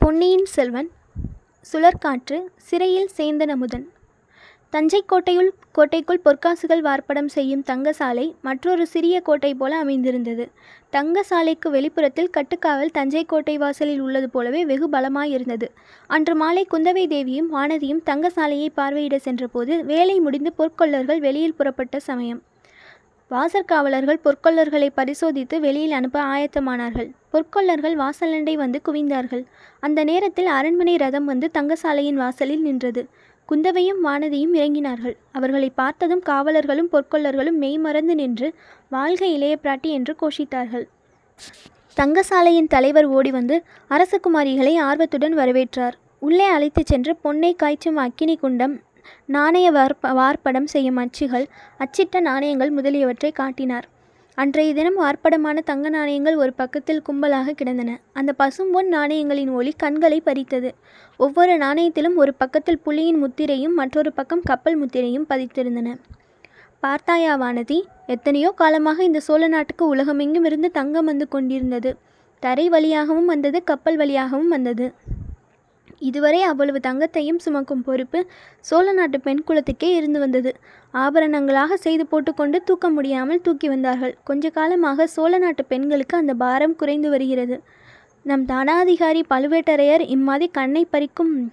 பொன்னியின் செல்வன் சுழற்காற்று சிறையில் சேந்தன் அமுதன் தஞ்சை கோட்டையுள் கோட்டைக்குள் பொற்காசுகள் வார்ப்படம் செய்யும் தங்கசாலை மற்றொரு சிறிய கோட்டை போல அமைந்திருந்தது. தங்கசாலைக்கு வெளிப்புறத்தில் கட்டுக்காவல் தஞ்சை கோட்டை வாசலில் உள்ளது போலவே வெகு பலமாயிருந்தது. அன்று மாலை குந்தவை தேவியும் வானதியும் தங்கசாலையை பார்வையிட சென்றபோது வேலை முடிந்து பொற்கொள்ளர்கள் வெளியில் புறப்பட்ட சமயம். வாசற்காவலர்கள் பொற்கொள்ளர்களை பரிசோதித்து வெளியில் அனுப்ப ஆயத்தமானார்கள். பொற்கொள்ளர்கள் வாசலண்டை வந்து குவிந்தார்கள். அந்த நேரத்தில் அரண்மனை ரதம் வந்து தங்கசாலையின் வாசலில் நின்றது. குந்தவையும் வானதியும் இறங்கினார்கள். அவர்களை பார்த்ததும் காவலர்களும் பொற்கொள்ளர்களும் மெய்மறந்து நின்று வாழ்க இளைய பிராட்டி என்று கோஷித்தார்கள். தங்கசாலையின் தலைவர் ஓடி வந்து அரசகுமாரிகளை ஆர்வத்துடன் வரவேற்றார். உள்ளே அழைத்துச் சென்று பொன்னை காய்ச்சும் அக்கினி குண்டம் நாணய வார்ப்ப வார்ப்படம் செய்யும் அச்சுகள் அச்சிட்ட நாணயங்கள் முதலியவற்றை காட்டினார். அன்றைய தினம் வார்ப்படமான தங்க நாணயங்கள் ஒரு பக்கத்தில் கும்பலாக கிடந்தன. அந்த பசும்பொன் நாணயங்களின் ஒளி கண்களை பறித்தது. ஒவ்வொரு நாணயத்திலும் ஒரு பக்கத்தில் புலியின் முத்திரையும் மற்றொரு பக்கம் கப்பல் முத்திரையும் பதித்திருந்தன. பார்த்தாயா வானதி எத்தனையோ காலமாக இந்த சோழ நாட்டுக்கு உலகமெங்கும் இருந்து தங்கம் வந்து கொண்டிருந்தது. தரை வழியாகவும் வந்தது கப்பல் வழியாகவும் வந்தது. இதுவரை அவ்வளவு தங்கத்தையும் சுமக்கும் பொறுப்பு சோழ நாட்டு பெண் குலத்துக்கே இருந்து வந்தது. ஆபரணங்களாக செய்து போட்டுக்கொண்டு தூக்க முடியாமல் தூக்கி வந்தார்கள். கொஞ்ச காலமாக சோழ நாட்டு பெண்களுக்கு அந்த பாரம் குறைந்து வருகிறது. நம் தானாதிகாரி பழுவேட்டரையர் இம்மாதிரி கண்ணை பறிக்கும்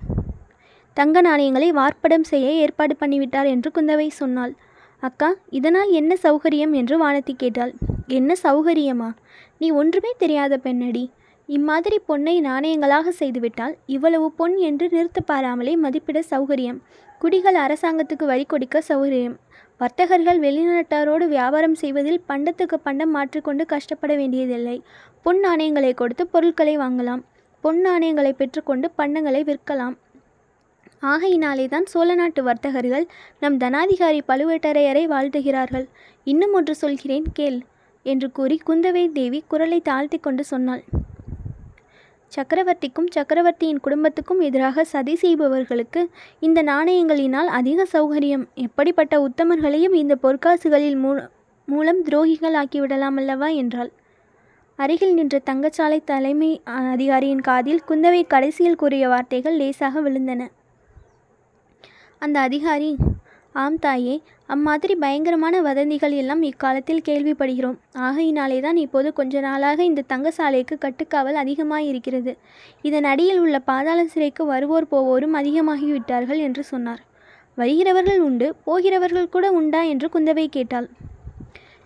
தங்க நாணயங்களை வார்ப்படம் செய்ய ஏற்பாடு பண்ணிவிட்டார் என்று குந்தவை சொன்னாள். அக்கா இதனால் என்ன சௌகரியம்? என்று வானத்தி கேட்டாள். என்ன சௌகரியமா? நீ ஒன்றுமே தெரியாத பெண்ணடி. இம்மாதிரி பொன்னை நாணயங்களாக செய்துவிட்டால் இவ்வளவு பொன் என்று நிறுத்தப்பாராமலே மதிப்பிட சௌகரியம். குடிகள் அரசாங்கத்துக்கு வரி கொடுக்க சௌகரியம். வர்த்தகர்கள் வெளிநாட்டாரோடு வியாபாரம் செய்வதில் பண்டத்துக்கு பண்டம் மாற்றிக்கொண்டு கஷ்டப்பட வேண்டியதில்லை. பொன் நாணயங்களை கொடுத்து பொருட்களை வாங்கலாம். பொன் நாணயங்களை பெற்றுக்கொண்டு பண்டங்களை விற்கலாம். ஆகையினாலே தான் சோழ நாட்டு வர்த்தகர்கள் நம் தனாதிகாரி பழுவேட்டரையரை வாழ்த்துகிறார்கள். இன்னும் ஒன்று சொல்கிறேன் கேள் என்று கூறி குந்தவை தேவி குரலை தாழ்த்தி கொண்டு சொன்னாள். சக்கரவர்த்திக்கும் சக்கரவர்த்தியின் குடும்பத்துக்கும் எதிராக சதி செய்பவர்களுக்கு இந்த நாணயங்களினால் அதிக சௌகரியம். எப்படிப்பட்ட உத்தமர்களையும் இந்த பொற்காசுகளில் மூ மூலம் துரோகிகள் ஆக்கிவிடலாம் அல்லவா? என்றாள். அருகில் நின்ற தங்கச்சாலை தலைமை அதிகாரியின் காதில் குந்தவை கடைசியில் கூறிய வார்த்தைகள் லேசாக விழுந்தன. அந்த அதிகாரி ஆம் தாயே அம்மாதிரி பயங்கரமான வதந்திகள் எல்லாம் இக்காலத்தில் கேள்விப்படுகிறோம். ஆகையினாலே தான் இப்போது கொஞ்ச நாளாக இந்த தங்கசாலைக்கு கட்டுக்காவல் அதிகமாயிருக்கிறது. இதன் அடியில் உள்ள பாதாள சிறைக்கு வருவோர் போவோரும் அதிகமாகிவிட்டார்கள் என்று சொன்னார். வருகிறவர்கள் உண்டு போகிறவர்கள் கூட உண்டா என்று குந்தவை கேட்டாள்.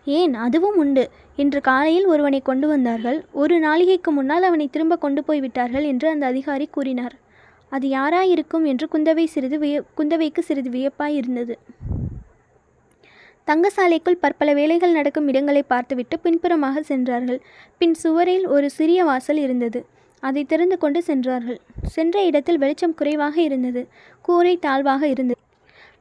ஏன் அதுவும் உண்டு இன்று காலையில் ஒருவனை கொண்டு வந்தார்கள். ஒரு நாளிகைக்கு முன்னால் அவனை திரும்ப கொண்டு போய் விட்டார்கள் என்று அந்த அதிகாரி கூறினார். அது யாராயிருக்கும் என்று குந்தவை சிறிது விய குந்தவைக்கு சிறிது வியப்பாய் இருந்தது தங்கசாலைக்குள் பற்பல வேலைகள் நடக்கும் இடங்களை பார்த்துவிட்டு பின்புறமாக சென்றார்கள். பின் சுவரில் ஒரு சிறிய வாசல் இருந்தது. அதை திறந்து கொண்டு சென்றார்கள். சென்ற இடத்தில் வெளிச்சம் குறைவாக இருந்தது. கூரை தாழ்வாக இருந்தது.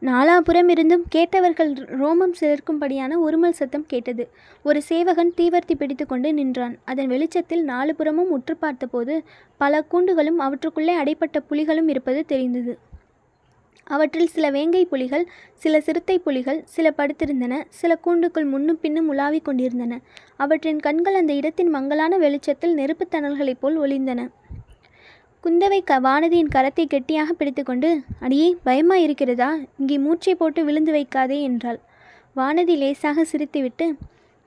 நாலாபுறம் இருந்தும் கேட்டவர்கள் ரோமம் சிலிர்க்கும்படியான உருமல் சத்தம் கேட்டது. ஒரு சேவகன் தீவர்த்தி பிடித்து கொண்டு நின்றான். அதன் வெளிச்சத்தில் நாலு புறமும் உற்று பார்த்தபோது பல கூண்டுகளும் அவற்றுக்குள்ளே அடைப்பட்ட புலிகளும் இருப்பது தெரிந்தது. அவற்றில் சில வேங்கை புலிகள் சில சிறுத்தை புலிகள் சில படுத்திருந்தன சில கூண்டுக்குள் முன்னும் பின்னும் உலாவிக் கொண்டிருந்தன. அவற்றின் கண்கள் அந்த இடத்தின் மங்கலான வெளிச்சத்தில் நெருப்புத் தணல்களைப் போல் ஒளிந்தன குந்தவை க வானதியின் கரத்தை கெட்டியாக பிடித்துக்கொண்டு அடியே பயமா இருக்கிறதா? இங்கே மூச்சை போட்டு விழுந்து வைக்காதே என்றாள். வானதி லேசாக சிரித்துவிட்டு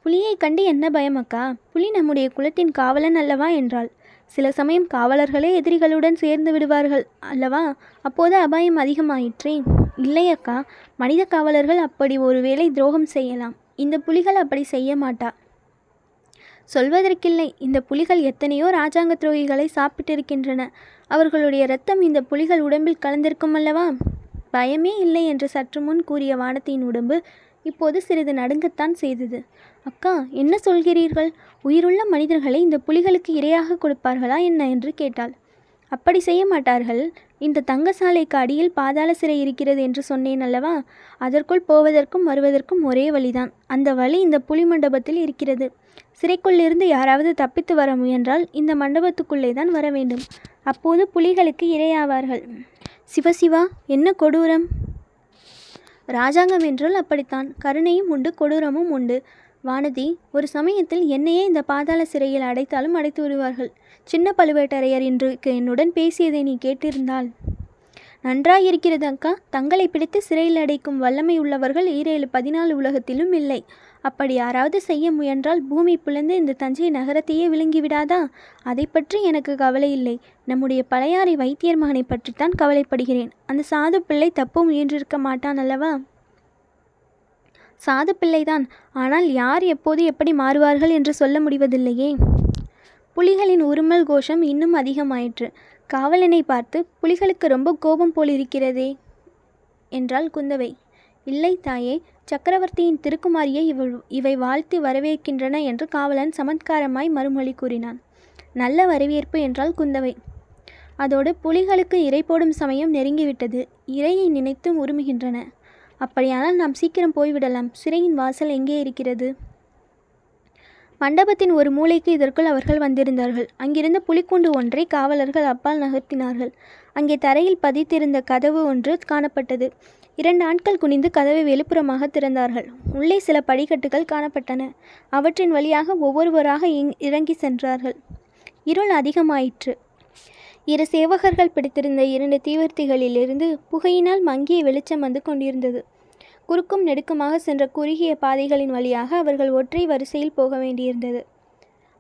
புலியை கண்டு என்ன பயம் அக்கா? புலி நம்முடைய குலத்தின் காவலன் அல்லவா? என்றாள். சில சமயம் காவலர்களே எதிரிகளுடன் சேர்ந்து விடுவார்கள் அல்லவா? அப்போது அபாயம் அதிகமாயிற்றே. இல்லையக்கா மனித காவலர்கள் அப்படி ஒருவேளை துரோகம் செய்யலாம். இந்த புலிகள் அப்படி செய்ய மாட்டா. சொல்வதற்கில்லை. இந்த புலிகள் எத்தனையோ ராஜாங்க துரோகிகளை சாப்பிட்டிருக்கின்றன. அவர்களுடைய இரத்தம் இந்த புலிகள் உடம்பில் கலந்திருக்கும் அல்லவா? பயமே இல்லை என்று சற்று முன் கூறிய வானத்தின் உடம்பு இப்போது சிறிது நடுங்கத்தான் செய்தது. அக்கா என்ன சொல்கிறீர்கள்? உயிருள்ள மனிதர்களை இந்த புலிகளுக்கு இரையாக கொடுப்பார்களா என்ன? என்று கேட்டாள். அப்படி செய்ய மாட்டார்கள். இந்த தங்கசாலைக்கு அடியில் பாதாள சிறை இருக்கிறது என்று சொன்னேன் அல்லவா? அதற்குள் போவதற்கும் வருவதற்கும் ஒரே வழிதான். அந்த வழி இந்த புலி மண்டபத்தில் இருக்கிறது. சிறைக்குள்ளிருந்து யாராவது தப்பித்து வர முயன்றால் இந்த மண்டபத்துக்குள்ளே தான் வர வேண்டும். அப்போது புலிகளுக்கு இரையாவார்கள். சிவசிவா என்ன கொடூரம்? ராஜாங்கம் என்றால் அப்படித்தான். கருணையும் உண்டு கொடூரமும் உண்டு. வானதி ஒரு சமயத்தில் என்னையே இந்த பாதாள சிறையில் அடைத்தாலும் அடைத்து விடுவார்கள். சின்ன பழுவேட்டரையர் இன்று என்னுடன் பேசியதை நீ கேட்டிருந்தால். நன்றாயிருக்கிறது அக்கா தங்களை பிடித்து சிறையில் அடைக்கும் வல்லமை உள்ளவர்கள் ஈரேழு பதினாலு உலகத்திலும் இல்லை. அப்படி யாராவது செய்ய முயன்றால் பூமி பிளந்து இந்த தஞ்சை நகரத்தையே விழுங்கிவிடாதா? அதை பற்றி எனக்கு கவலை இல்லை. நம்முடைய பழையாறை வைத்தியர் மகனை பற்றித்தான் கவலைப்படுகிறேன். அந்த சாது பிள்ளை தப்ப முயன்றிருக்க மாட்டான் அல்லவா? சாது பிள்ளைதான். ஆனால் யார் எப்போது எப்படி மாறுவார்கள் என்று சொல்ல முடிவதில்லையே. புலிகளின் உருமல் கோஷம் இன்னும் அதிகமாயிற்று. காவலனை பார்த்து புலிகளுக்கு ரொம்ப கோபம் போலிருக்கிறதே என்றாள் குந்தவை. இல்லை தாயே சக்கரவர்த்தியின் திருக்குமாரியை இவள் இவை வாழ்த்தி வரவேற்கின்றன என்று காவலன் சமத்காரமாய் மறுமொழி கூறினான். நல்ல வரவேற்பு என்றால் குந்தவை. அதோடு புலிகளுக்கு இறை போடும் சமயம் நெருங்கிவிட்டது. இறையை நினைத்தும் உருமுகின்றன. அப்படியானால் நாம் சீக்கிரம் போய்விடலாம். சிறையின் வாசல் எங்கே இருக்கிறது? மண்டபத்தின் ஒரு மூலைக்கு இதற்குள் அவர்கள் வந்திருந்தார்கள். அங்கிருந்த புலிக்கூண்டு ஒன்றை காவலர்கள் அப்பால் நகர்த்தினார்கள். அங்கே தரையில் பதித்திருந்த கதவு ஒன்று காணப்பட்டது. இரண்டு ஆட்கள் குனிந்து கதவை வெளிப்புறமாக திறந்தார்கள். உள்ளே சில படிக்கட்டுகள் காணப்பட்டன. அவற்றின் வழியாக ஒவ்வொருவராக இறங்கி சென்றார்கள். இருள் அதிகமாயிற்று. இரு சேவகர்கள் பிடித்திருந்த இரண்டு தீவர்த்திகளிலிருந்து புகையினால் மங்கிய வெளிச்சம் வந்து கொண்டிருந்தது. குறுக்கும் நெடுக்குமாக சென்ற குறுகிய பாதைகளின் வழியாக அவர்கள் ஒற்றை வரிசையில் போக வேண்டியிருந்தது.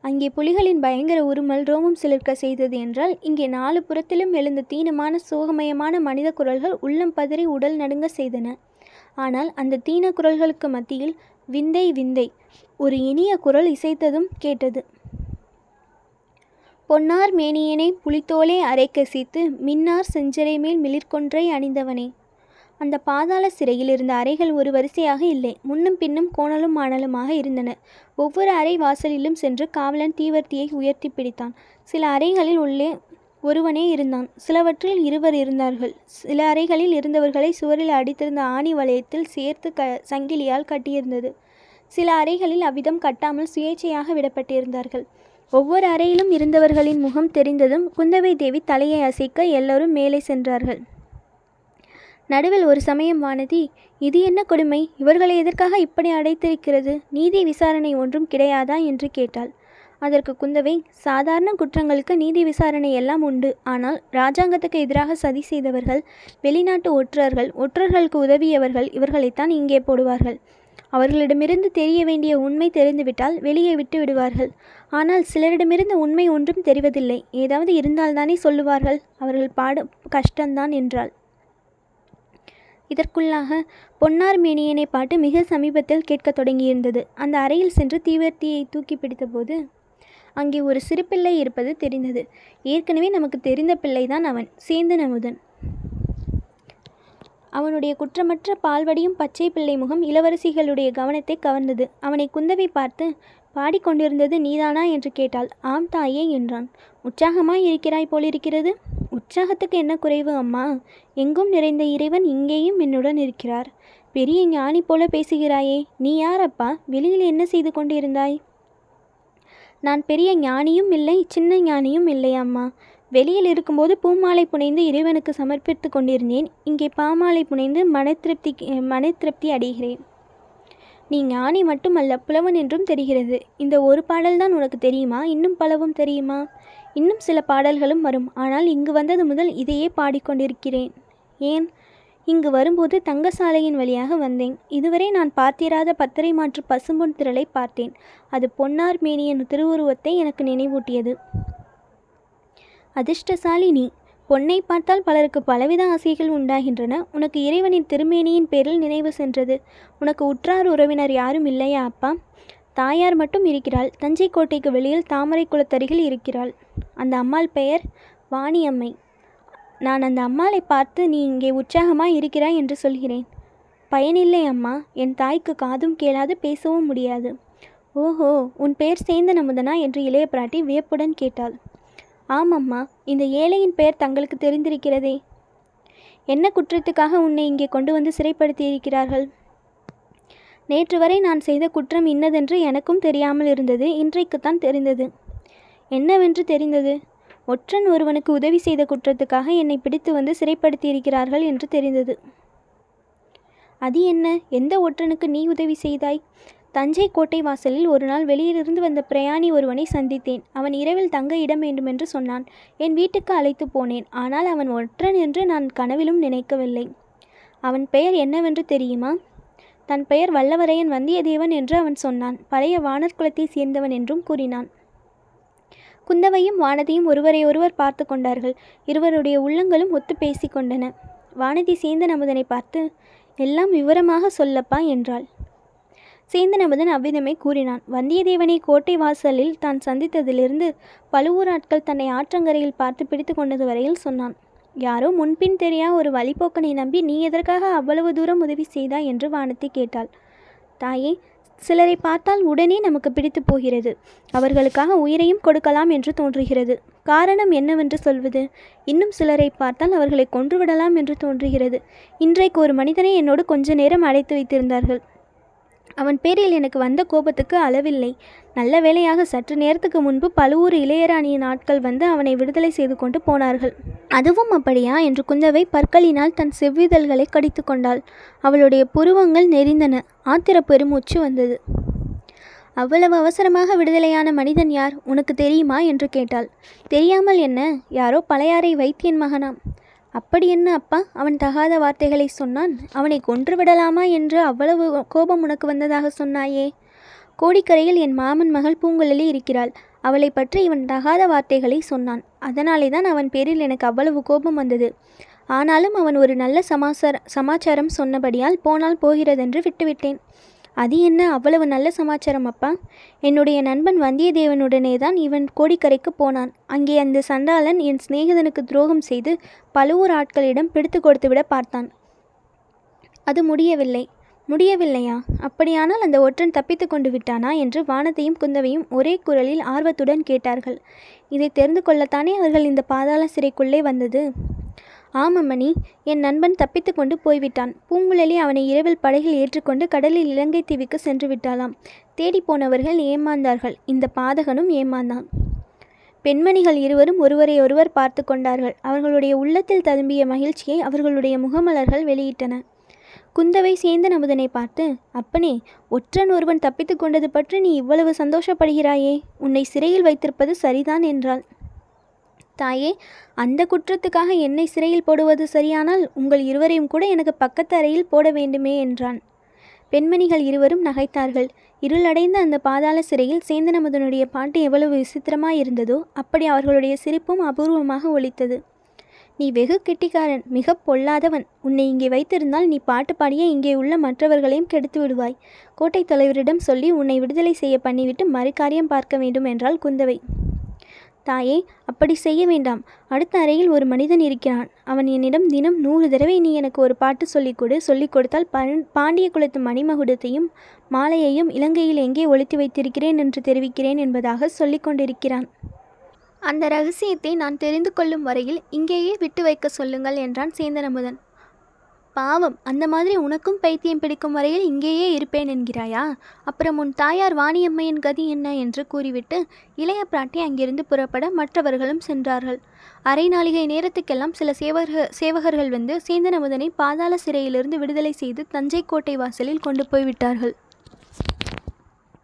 அங்கே புலிகளின் பயங்கர உருமல் ரோமம் சிலிர்க்க செய்தது என்றால் இங்கே நாலு புறத்திலும் எழுந்த தீனமான சோகமயமான மனித குரல்கள் உள்ளம் பதறி உடல் நடுங்க செய்தன. ஆனால் அந்த தீன குரல்களுக்கு மத்தியில் விந்தை விந்தை ஒரு இனிய குரல் இசைத்ததும் கேட்டது. பொன்னார் மேனியனை புலித்தோலே அரை கசித்து மின்னார் செஞ்சரை மேல் மிளிர்கொன்றை அணிந்தவனே. அந்த பாதாள சிறையில் இருந்த அறைகள் ஒரு வரிசையாக இல்லை. முன்னும் பின்னும் கோணலும் மாணலுமாக இருந்தன. ஒவ்வொரு அறை வாசலிலும் சென்று காவலன் தீவர்த்தியை உயர்த்தி பிடித்தான். சில அறைகளில் உள்ளே ஒருவனே இருந்தான். சிலவற்றில் இருவர் இருந்தார்கள். சில அறைகளில் இருந்தவர்களை சுவரில் அடித்திருந்த ஆணி வளையத்தில் சேர்த்து க சங்கிலியால் கட்டியிருந்தது. சில அறைகளில் அவ்விதம் கட்டாமல் சுயேட்சையாக விடப்பட்டிருந்தார்கள். ஒவ்வொரு அறையிலும் இருந்தவர்களின் முகம் தெரிந்ததும் குந்தவை தேவி தலையை அசைக்க எல்லோரும் மேலே சென்றார்கள். நடுவில் ஒரு சமயம் வானதி இது என்ன கொடுமை? இவர்களை எதற்காக இப்படி அடைத்திருக்கிறது? நீதி விசாரணை ஒன்றும் கிடையாதா? என்று கேட்டாள். அதற்கு குந்தவை சாதாரண குற்றங்களுக்கு நீதி விசாரணை எல்லாம் உண்டு. ஆனால் ராஜாங்கத்துக்கு எதிராக சதி செய்தவர்கள் வெளிநாட்டு ஒற்றர்கள் ஒற்றர்களுக்கு உதவியவர்கள் இவர்களைத்தான் இங்கே போடுவார்கள். அவர்களிடமிருந்து தெரிய வேண்டிய உண்மை தெரிந்துவிட்டால் வெளியே விட்டு விடுவார்கள். ஆனால் சிலரிடமிருந்து உண்மை ஒன்றும் தெரிவதில்லை. ஏதாவது இருந்தால்தானே சொல்லுவார்கள். அவர்கள் பாடும் கஷ்டம்தான் என்றாள். இதற்குள்ளாக பொன்னார் மேனியனை பாட்டு மிக சமீபத்தில் கேட்கத் தொடங்கியிருந்தது. அந்த அறையில் சென்று தீவர்த்தியை தூக்கி பிடித்தபோது அங்கே ஒரு சிறு பிள்ளை இருப்பது தெரிந்தது. ஏற்கனவே நமக்கு தெரிந்த பிள்ளைதான் அவன் சேந்தன் அமுதன். அவனுடைய குற்றமற்ற பால்வடியும் பச்சை பிள்ளை முகம் இளவரசிகளுடைய கவனத்தை கவர்ந்தது. அவனை குந்தவை பார்த்து பாடிக்கொண்டிருந்தது நீதானா என்று கேட்டாள். ஆம் தாயே என்றான். உற்சாகமாய் இருக்கிறாய் போலிருக்கிறது. உற்சாகத்துக்கு என்ன குறைவு அம்மா? எங்கும் நிறைந்த இறைவன் இங்கேயும் என்னுடன் இருக்கிறார். பெரிய ஞானி போல பேசுகிறாயே. நீ யார் அப்பா வெளியில் என்ன செய்து கொண்டிருந்தாய்? நான் பெரிய ஞானியும் இல்லை சின்ன ஞானியும் இல்லை அம்மா. வெளியில் இருக்கும்போது பூமாலை புனைந்து இறைவனுக்கு சமர்ப்பித்து கொண்டிருந்தேன். இங்கே பாமாலை புனைந்து மன திருப்தி மன திருப்தி அடைகிறேன். நீ ஞானி மட்டுமல்ல புலவன் என்றும் தெரிகிறது. இந்த ஒரு பாடல்தான் உனக்கு தெரியுமா? இன்னும் பலவும் தெரியுமா? இன்னும் சில பாடல்களும் வரும். ஆனால் இங்கு வந்தது முதல் இதையே பாடிக்கொண்டிருக்கிறேன். ஏன்? இங்கு வரும்போது தங்கசாலையின் வழியாக வந்தேன். இதுவரை நான் பார்த்திராத பத்தரை மாற்று பசும்பொன் திரளை பார்த்தேன். அது பொன்னார் மேனியன் திருவுருவத்தை எனக்கு நினைவூட்டியது. அதிர்ஷ்டசாலி நீ. பொன்னை பார்த்தால் பலருக்கு பலவித ஆசைகள் உண்டாகின்றன. உனக்கு இறைவனின் திருமேனியின் பேரில் நினைவு சென்றது. உனக்கு உற்றார் உறவினர் யாரும் இல்லையா அப்பா? தாயார் மட்டும் இருக்கிறாள். தஞ்சை கோட்டைக்கு வெளியில் தாமரை குளத்தருகில் இருக்கிறாள். அந்த அம்மாள் பெயர் வாணியம்மை. நான் அந்த அம்மாளை பார்த்து நீ இங்கே உற்சாகமாக இருக்கிறாய் என்று சொல்கிறேன். பயனில்லை அம்மா. என் தாய்க்கு காதும் கேளாது பேசவும் முடியாது. ஓஹோ உன் பெயர் சேந்தன் அமுதனா? என்று இளைய பிராட்டி வியப்புடன் கேட்டாள். ஆமம்மா இந்த ஏழையின் பெயர் தங்களுக்கு தெரிந்திருக்கிறதே. என்ன குற்றத்துக்காக உன்னை இங்கே கொண்டு வந்து சிறைப்படுத்தியிருக்கிறார்கள்? நேற்று வரை நான் செய்த குற்றம் இன்னதென்று எனக்கும் தெரியாமல் இருந்தது இன்றைக்குத்தான் தெரிந்தது. என்னவென்று தெரிந்தது? ஒற்றன் ஒருவனுக்கு உதவி செய்த குற்றத்துக்காக என்னை பிடித்து வந்து சிறைப்படுத்தியிருக்கிறார்கள் என்று தெரிந்தது. அது என்ன? எந்த ஒற்றனுக்கு நீ உதவி செய்தாய்? தஞ்சை கோட்டை வாசலில் ஒரு நாள் வெளியிலிருந்து வந்த பிரயாணி ஒருவனை சந்தித்தேன். அவன் இரவில் தங்க இடம் வேண்டுமென்று சொன்னான். என் வீட்டுக்கு அழைத்து போனேன். ஆனால் அவன் ஒற்றன் என்று நான் கனவிலும் நினைக்கவில்லை. அவன் பெயர் என்னவென்று தெரியுமா? தன் பெயர் வல்லவரையன் வந்தியத்தேவன் என்று அவன் சொன்னான். பழைய வானர் குலத்தை சேர்ந்தவன் என்றும் கூறினான். குந்தவையும் வானதியும் ஒருவரை ஒருவர் பார்த்து கொண்டார்கள். இருவருடைய உள்ளங்களும் ஒத்து பேசிக்கொண்டன வானதி சேந்தன் அமுதனை பார்த்து எல்லாம் விவரமாக சொல்லப்பா என்றாள். சேந்தனமுதன் அவ்விதமே கூறினான். வந்தியத்தேவனை கோட்டை வாசலில் தான் சந்தித்ததிலிருந்து பழுவூர் ஆட்கள் தன்னை ஆற்றங்கரையில் பார்த்து பிடித்து கொண்டது வரையில் சொன்னான். யாரோ முன்பின் தெரியா ஒரு வழிபோக்கனை நம்பி நீ எதற்காக அவ்வளவு தூரம் உதவி செய்தாய் என்று வானத்தை கேட்டாள். தாயே சிலரை பார்த்தால் உடனே நமக்கு பிடித்து போகிறது. அவர்களுக்காக உயிரையும் கொடுக்கலாம் என்று தோன்றுகிறது. காரணம் என்னவென்று சொல்வது? இன்னும் சிலரை பார்த்தால் அவர்களை கொன்றுவிடலாம் என்று தோன்றுகிறது. இன்றைக்கு ஒரு மனிதனை என்னோடு கொஞ்ச நேரம் அடைத்து வைத்திருந்தார்கள். அவன் பேரில் எனக்கு வந்த கோபத்துக்கு அளவில்லை. நல்ல வேளையாக சற்று நேரத்துக்கு முன்பு பழுவூர் இளையராணியின் ஆட்கள் வந்து அவனை விடுதலை செய்து கொண்டு போனார்கள். அதுவும் அப்படியா? என்று குந்தவை பற்களினால் தன் செவ்விதழ்களை கடித்து கொண்டாள். அவளுடைய புருவங்கள் நெறிந்தன ஆத்திர பெருமூச்சு வந்தது. அவ்வளவு அவசரமாக விடுதலையான மனிதன் யார்? உனக்கு தெரியுமா? என்று கேட்டாள். தெரியாமல் என்ன? யாரோ பழையாறை வைத்தியன் மகனாம். அப்படி என்ன அப்பா? அவன் தகாத வார்த்தைகளை சொன்னான். அவனை கொன்று விடலாமா என்று அவ்வளவு கோபம் உனக்கு வந்ததாக சொன்னாயே. கோடிக்கரையில் என் மாமன் மகள் பூங்குழலி இருக்கிறாள். அவளை பற்றி இவன் தகாத வார்த்தைகளை சொன்னான். அதனாலே தான் அவன் பேரில் எனக்கு அவ்வளவு கோபம் வந்தது. ஆனாலும் அவன் ஒரு நல்ல சமாசார சமாச்சாரம் சொன்னபடியால் போனால் போகிறதென்று விட்டுவிட்டேன். அது என்ன அவ்வளவு நல்ல சமாச்சாரம் அப்பா? என்னுடைய நண்பன் வந்தியத்தேவனுடனே தான் இவன் கோடிக்கரைக்கு போனான். அங்கே அந்த சண்டாளன் என் சிநேகிதனுக்கு துரோகம் செய்து பழுவூர் ஆட்களிடம் பிடித்து கொடுத்துவிட பார்த்தான். அது முடியவில்லை. முடியவில்லையா? அப்படியானால் அந்த ஒற்றன் தப்பித்து கொண்டு விட்டானா என்று வானத்தையும் குந்தவையும் ஒரே குரலில் ஆர்வத்துடன் கேட்டார்கள். இதை தெரிந்து கொள்ளத்தானே அவர்கள் இந்த பாதாள சிறைக்குள்ளே வந்தது? ஆமாம் மணி. என் நண்பன் தப்பித்து கொண்டு போய்விட்டான். பூங்குழலி அவனை இரவில் படகில் ஏற்றுக்கொண்டு கடலில் இலங்கை தீவுக்கு சென்று விட்டாளாம். தேடிப்போனவர்கள் ஏமாந்தார்கள். இந்த பாதகனும் ஏமாந்தான். பெண்மணிகள் இருவரும் ஒருவரை ஒருவர் பார்த்து கொண்டார்கள். அவர்களுடைய உள்ளத்தில் ததும்பிய மகிழ்ச்சியை அவர்களுடைய முகமலர்கள் வெளியிட்டன. குந்தவை சேந்தன் அமுதனை பார்த்து அப்பனே ஒற்றன் ஒருவன் தப்பித்து கொண்டது பற்றி நீ இவ்வளவு சந்தோஷப்படுகிறாயே. உன்னை சிறையில் வைத்திருப்பது சரிதான் என்றாள். தாயே அந்த குற்றத்துக்காக என்னை சிறையில் போடுவது சரியானால் உங்கள் இருவரையும் கூட எனக்கு பக்கத்து அறையில் போட வேண்டுமே என்றான். பெண்மணிகள் இருவரும் நகைத்தார்கள். இருளடைந்த அந்த பாதாள சிறையில் சேந்தனமுதனுடைய பாட்டு எவ்வளவு விசித்திரமாய் இருந்ததோ அப்படி அவர்களுடைய சிரிப்பும் அபூர்வமாக ஒலித்தது. நீ வெகு கெட்டிக்காரன் மிக பொல்லாதவன். உன்னை இங்கே வைத்திருந்தால் நீ பாட்டு பாடிய இங்கே உள்ள மற்றவர்களையும் கெடுத்து விடுவாய். கோட்டை தலைவரிடம் சொல்லி உன்னை விடுதலை செய்ய பண்ணிவிட்டு மறுகாரியம் பார்க்க வேண்டும் என்றாள் குந்தவை. தாயே அப்படி செய்ய வேண்டாம். அடுத்த அறையில் ஒரு மனிதன் இருக்கிறான். அவன் என்னிடம் தினம் நூறு தடவை நீ எனக்கு ஒரு பாட்டு சொல்லிக் கொடு. சொல்லிக் கொடுத்தால் பன் பாண்டிய குலத்து மணிமகுடத்தையும் மாலையையும் இலங்கையில் எங்கே ஒழித்து வைத்திருக்கிறேன் என்று தெரிவிக்கிறேன் என்பதாக சொல்லிக் கொண்டிருக்கிறான். அந்த ரகசியத்தை நான் தெரிந்து கொள்ளும் வரையில் இங்கேயே விட்டு வைக்க சொல்லுங்கள் என்றான் சேந்தனமுதன் பாவம் அந்த மாதிரி உனக்கும் பைத்தியம் பிடிக்கும் வரையில் இங்கேயே இருப்பேன் என்கிறாயா? அப்புறம் உன் தாயார் வாணியம்மையின் கதி என்ன? என்று கூறிவிட்டு இளைய பிராட்டி அங்கிருந்து புறப்பட மற்றவர்களும் சென்றார்கள். அரை நாளிகை நேரத்துக்கெல்லாம் சில சேவக சேவகர்கள் வந்து சேந்தனமுதனை பாதாள சிறையிலிருந்து விடுதலை செய்து தஞ்சை கோட்டை வாசலில் கொண்டு போய்விட்டார்கள்.